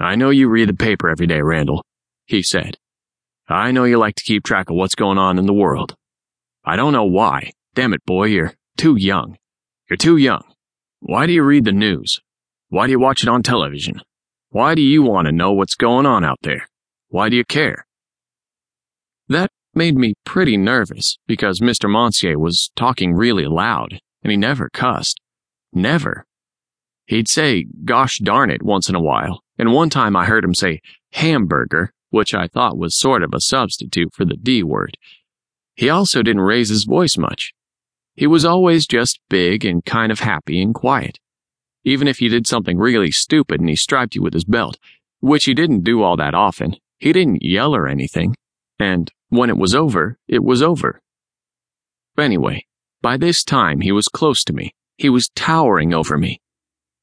I know you read the paper every day, Randall, he said. I know you like to keep track of what's going on in the world. I don't know why. Damn it, boy, you're too young. You're too young. Why do you read the news? Why do you watch it on television? Why do you want to know what's going on out there? Why do you care? That made me pretty nervous because Mr. Monsieur was talking really loud and he never cussed. Never. He'd say, gosh darn it, once in a while, and one time I heard him say hamburger, which I thought was sort of a substitute for the D word. He also didn't raise his voice much. He was always just big and kind of happy and quiet. Even if you did something really stupid and he striped you with his belt, which he didn't do all that often, he didn't yell or anything. And when it was over, it was over. Anyway, by this time he was close to me. He was towering over me.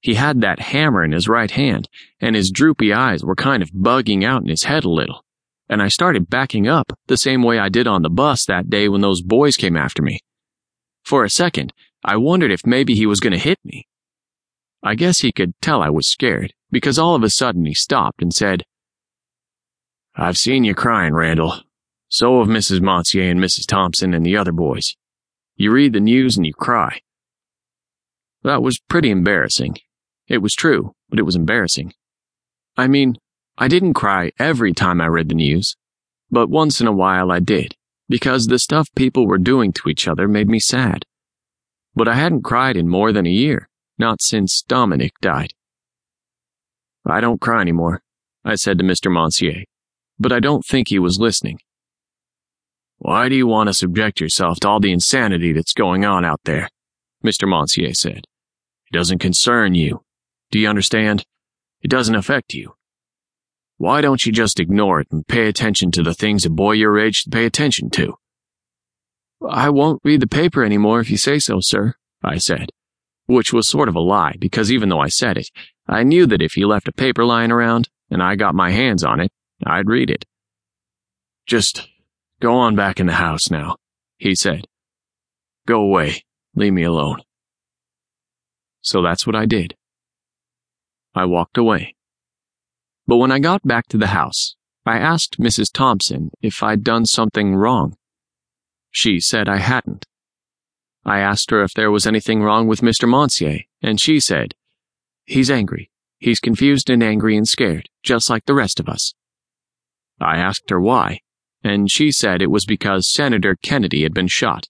He had that hammer in his right hand, and his droopy eyes were kind of bugging out in his head a little. And I started backing up the same way I did on the bus that day when those boys came after me. For a second, I wondered if maybe he was going to hit me. I guess he could tell I was scared, because all of a sudden he stopped and said, I've seen you crying, Randall. So have Mrs. Monsieur and Mrs. Thompson and the other boys. You read the news and you cry. That was pretty embarrassing. It was true, but it was embarrassing. I mean, I didn't cry every time I read the news, but once in a while I did, because the stuff people were doing to each other made me sad. But I hadn't cried in more than a year, not since Dominic died. I don't cry anymore, I said to Mr. Monsieur, but I don't think he was listening. Why do you want to subject yourself to all the insanity that's going on out there? Mr. Monsieur said. It doesn't concern you. Do you understand? It doesn't affect you. Why don't you just ignore it and pay attention to the things a boy your age should pay attention to? I won't read the paper anymore if you say so, sir, I said, which was sort of a lie because even though I said it, I knew that if he left a paper lying around and I got my hands on it, I'd read it. Just go on back in the house now, he said. Go away. Leave me alone. So that's what I did. I walked away. But when I got back to the house, I asked Mrs. Thompson if I'd done something wrong. She said I hadn't. I asked her if there was anything wrong with Mr. Monsieur, and she said, He's angry. He's confused and angry and scared, just like the rest of us. I asked her why, and she said it was because Senator Kennedy had been shot.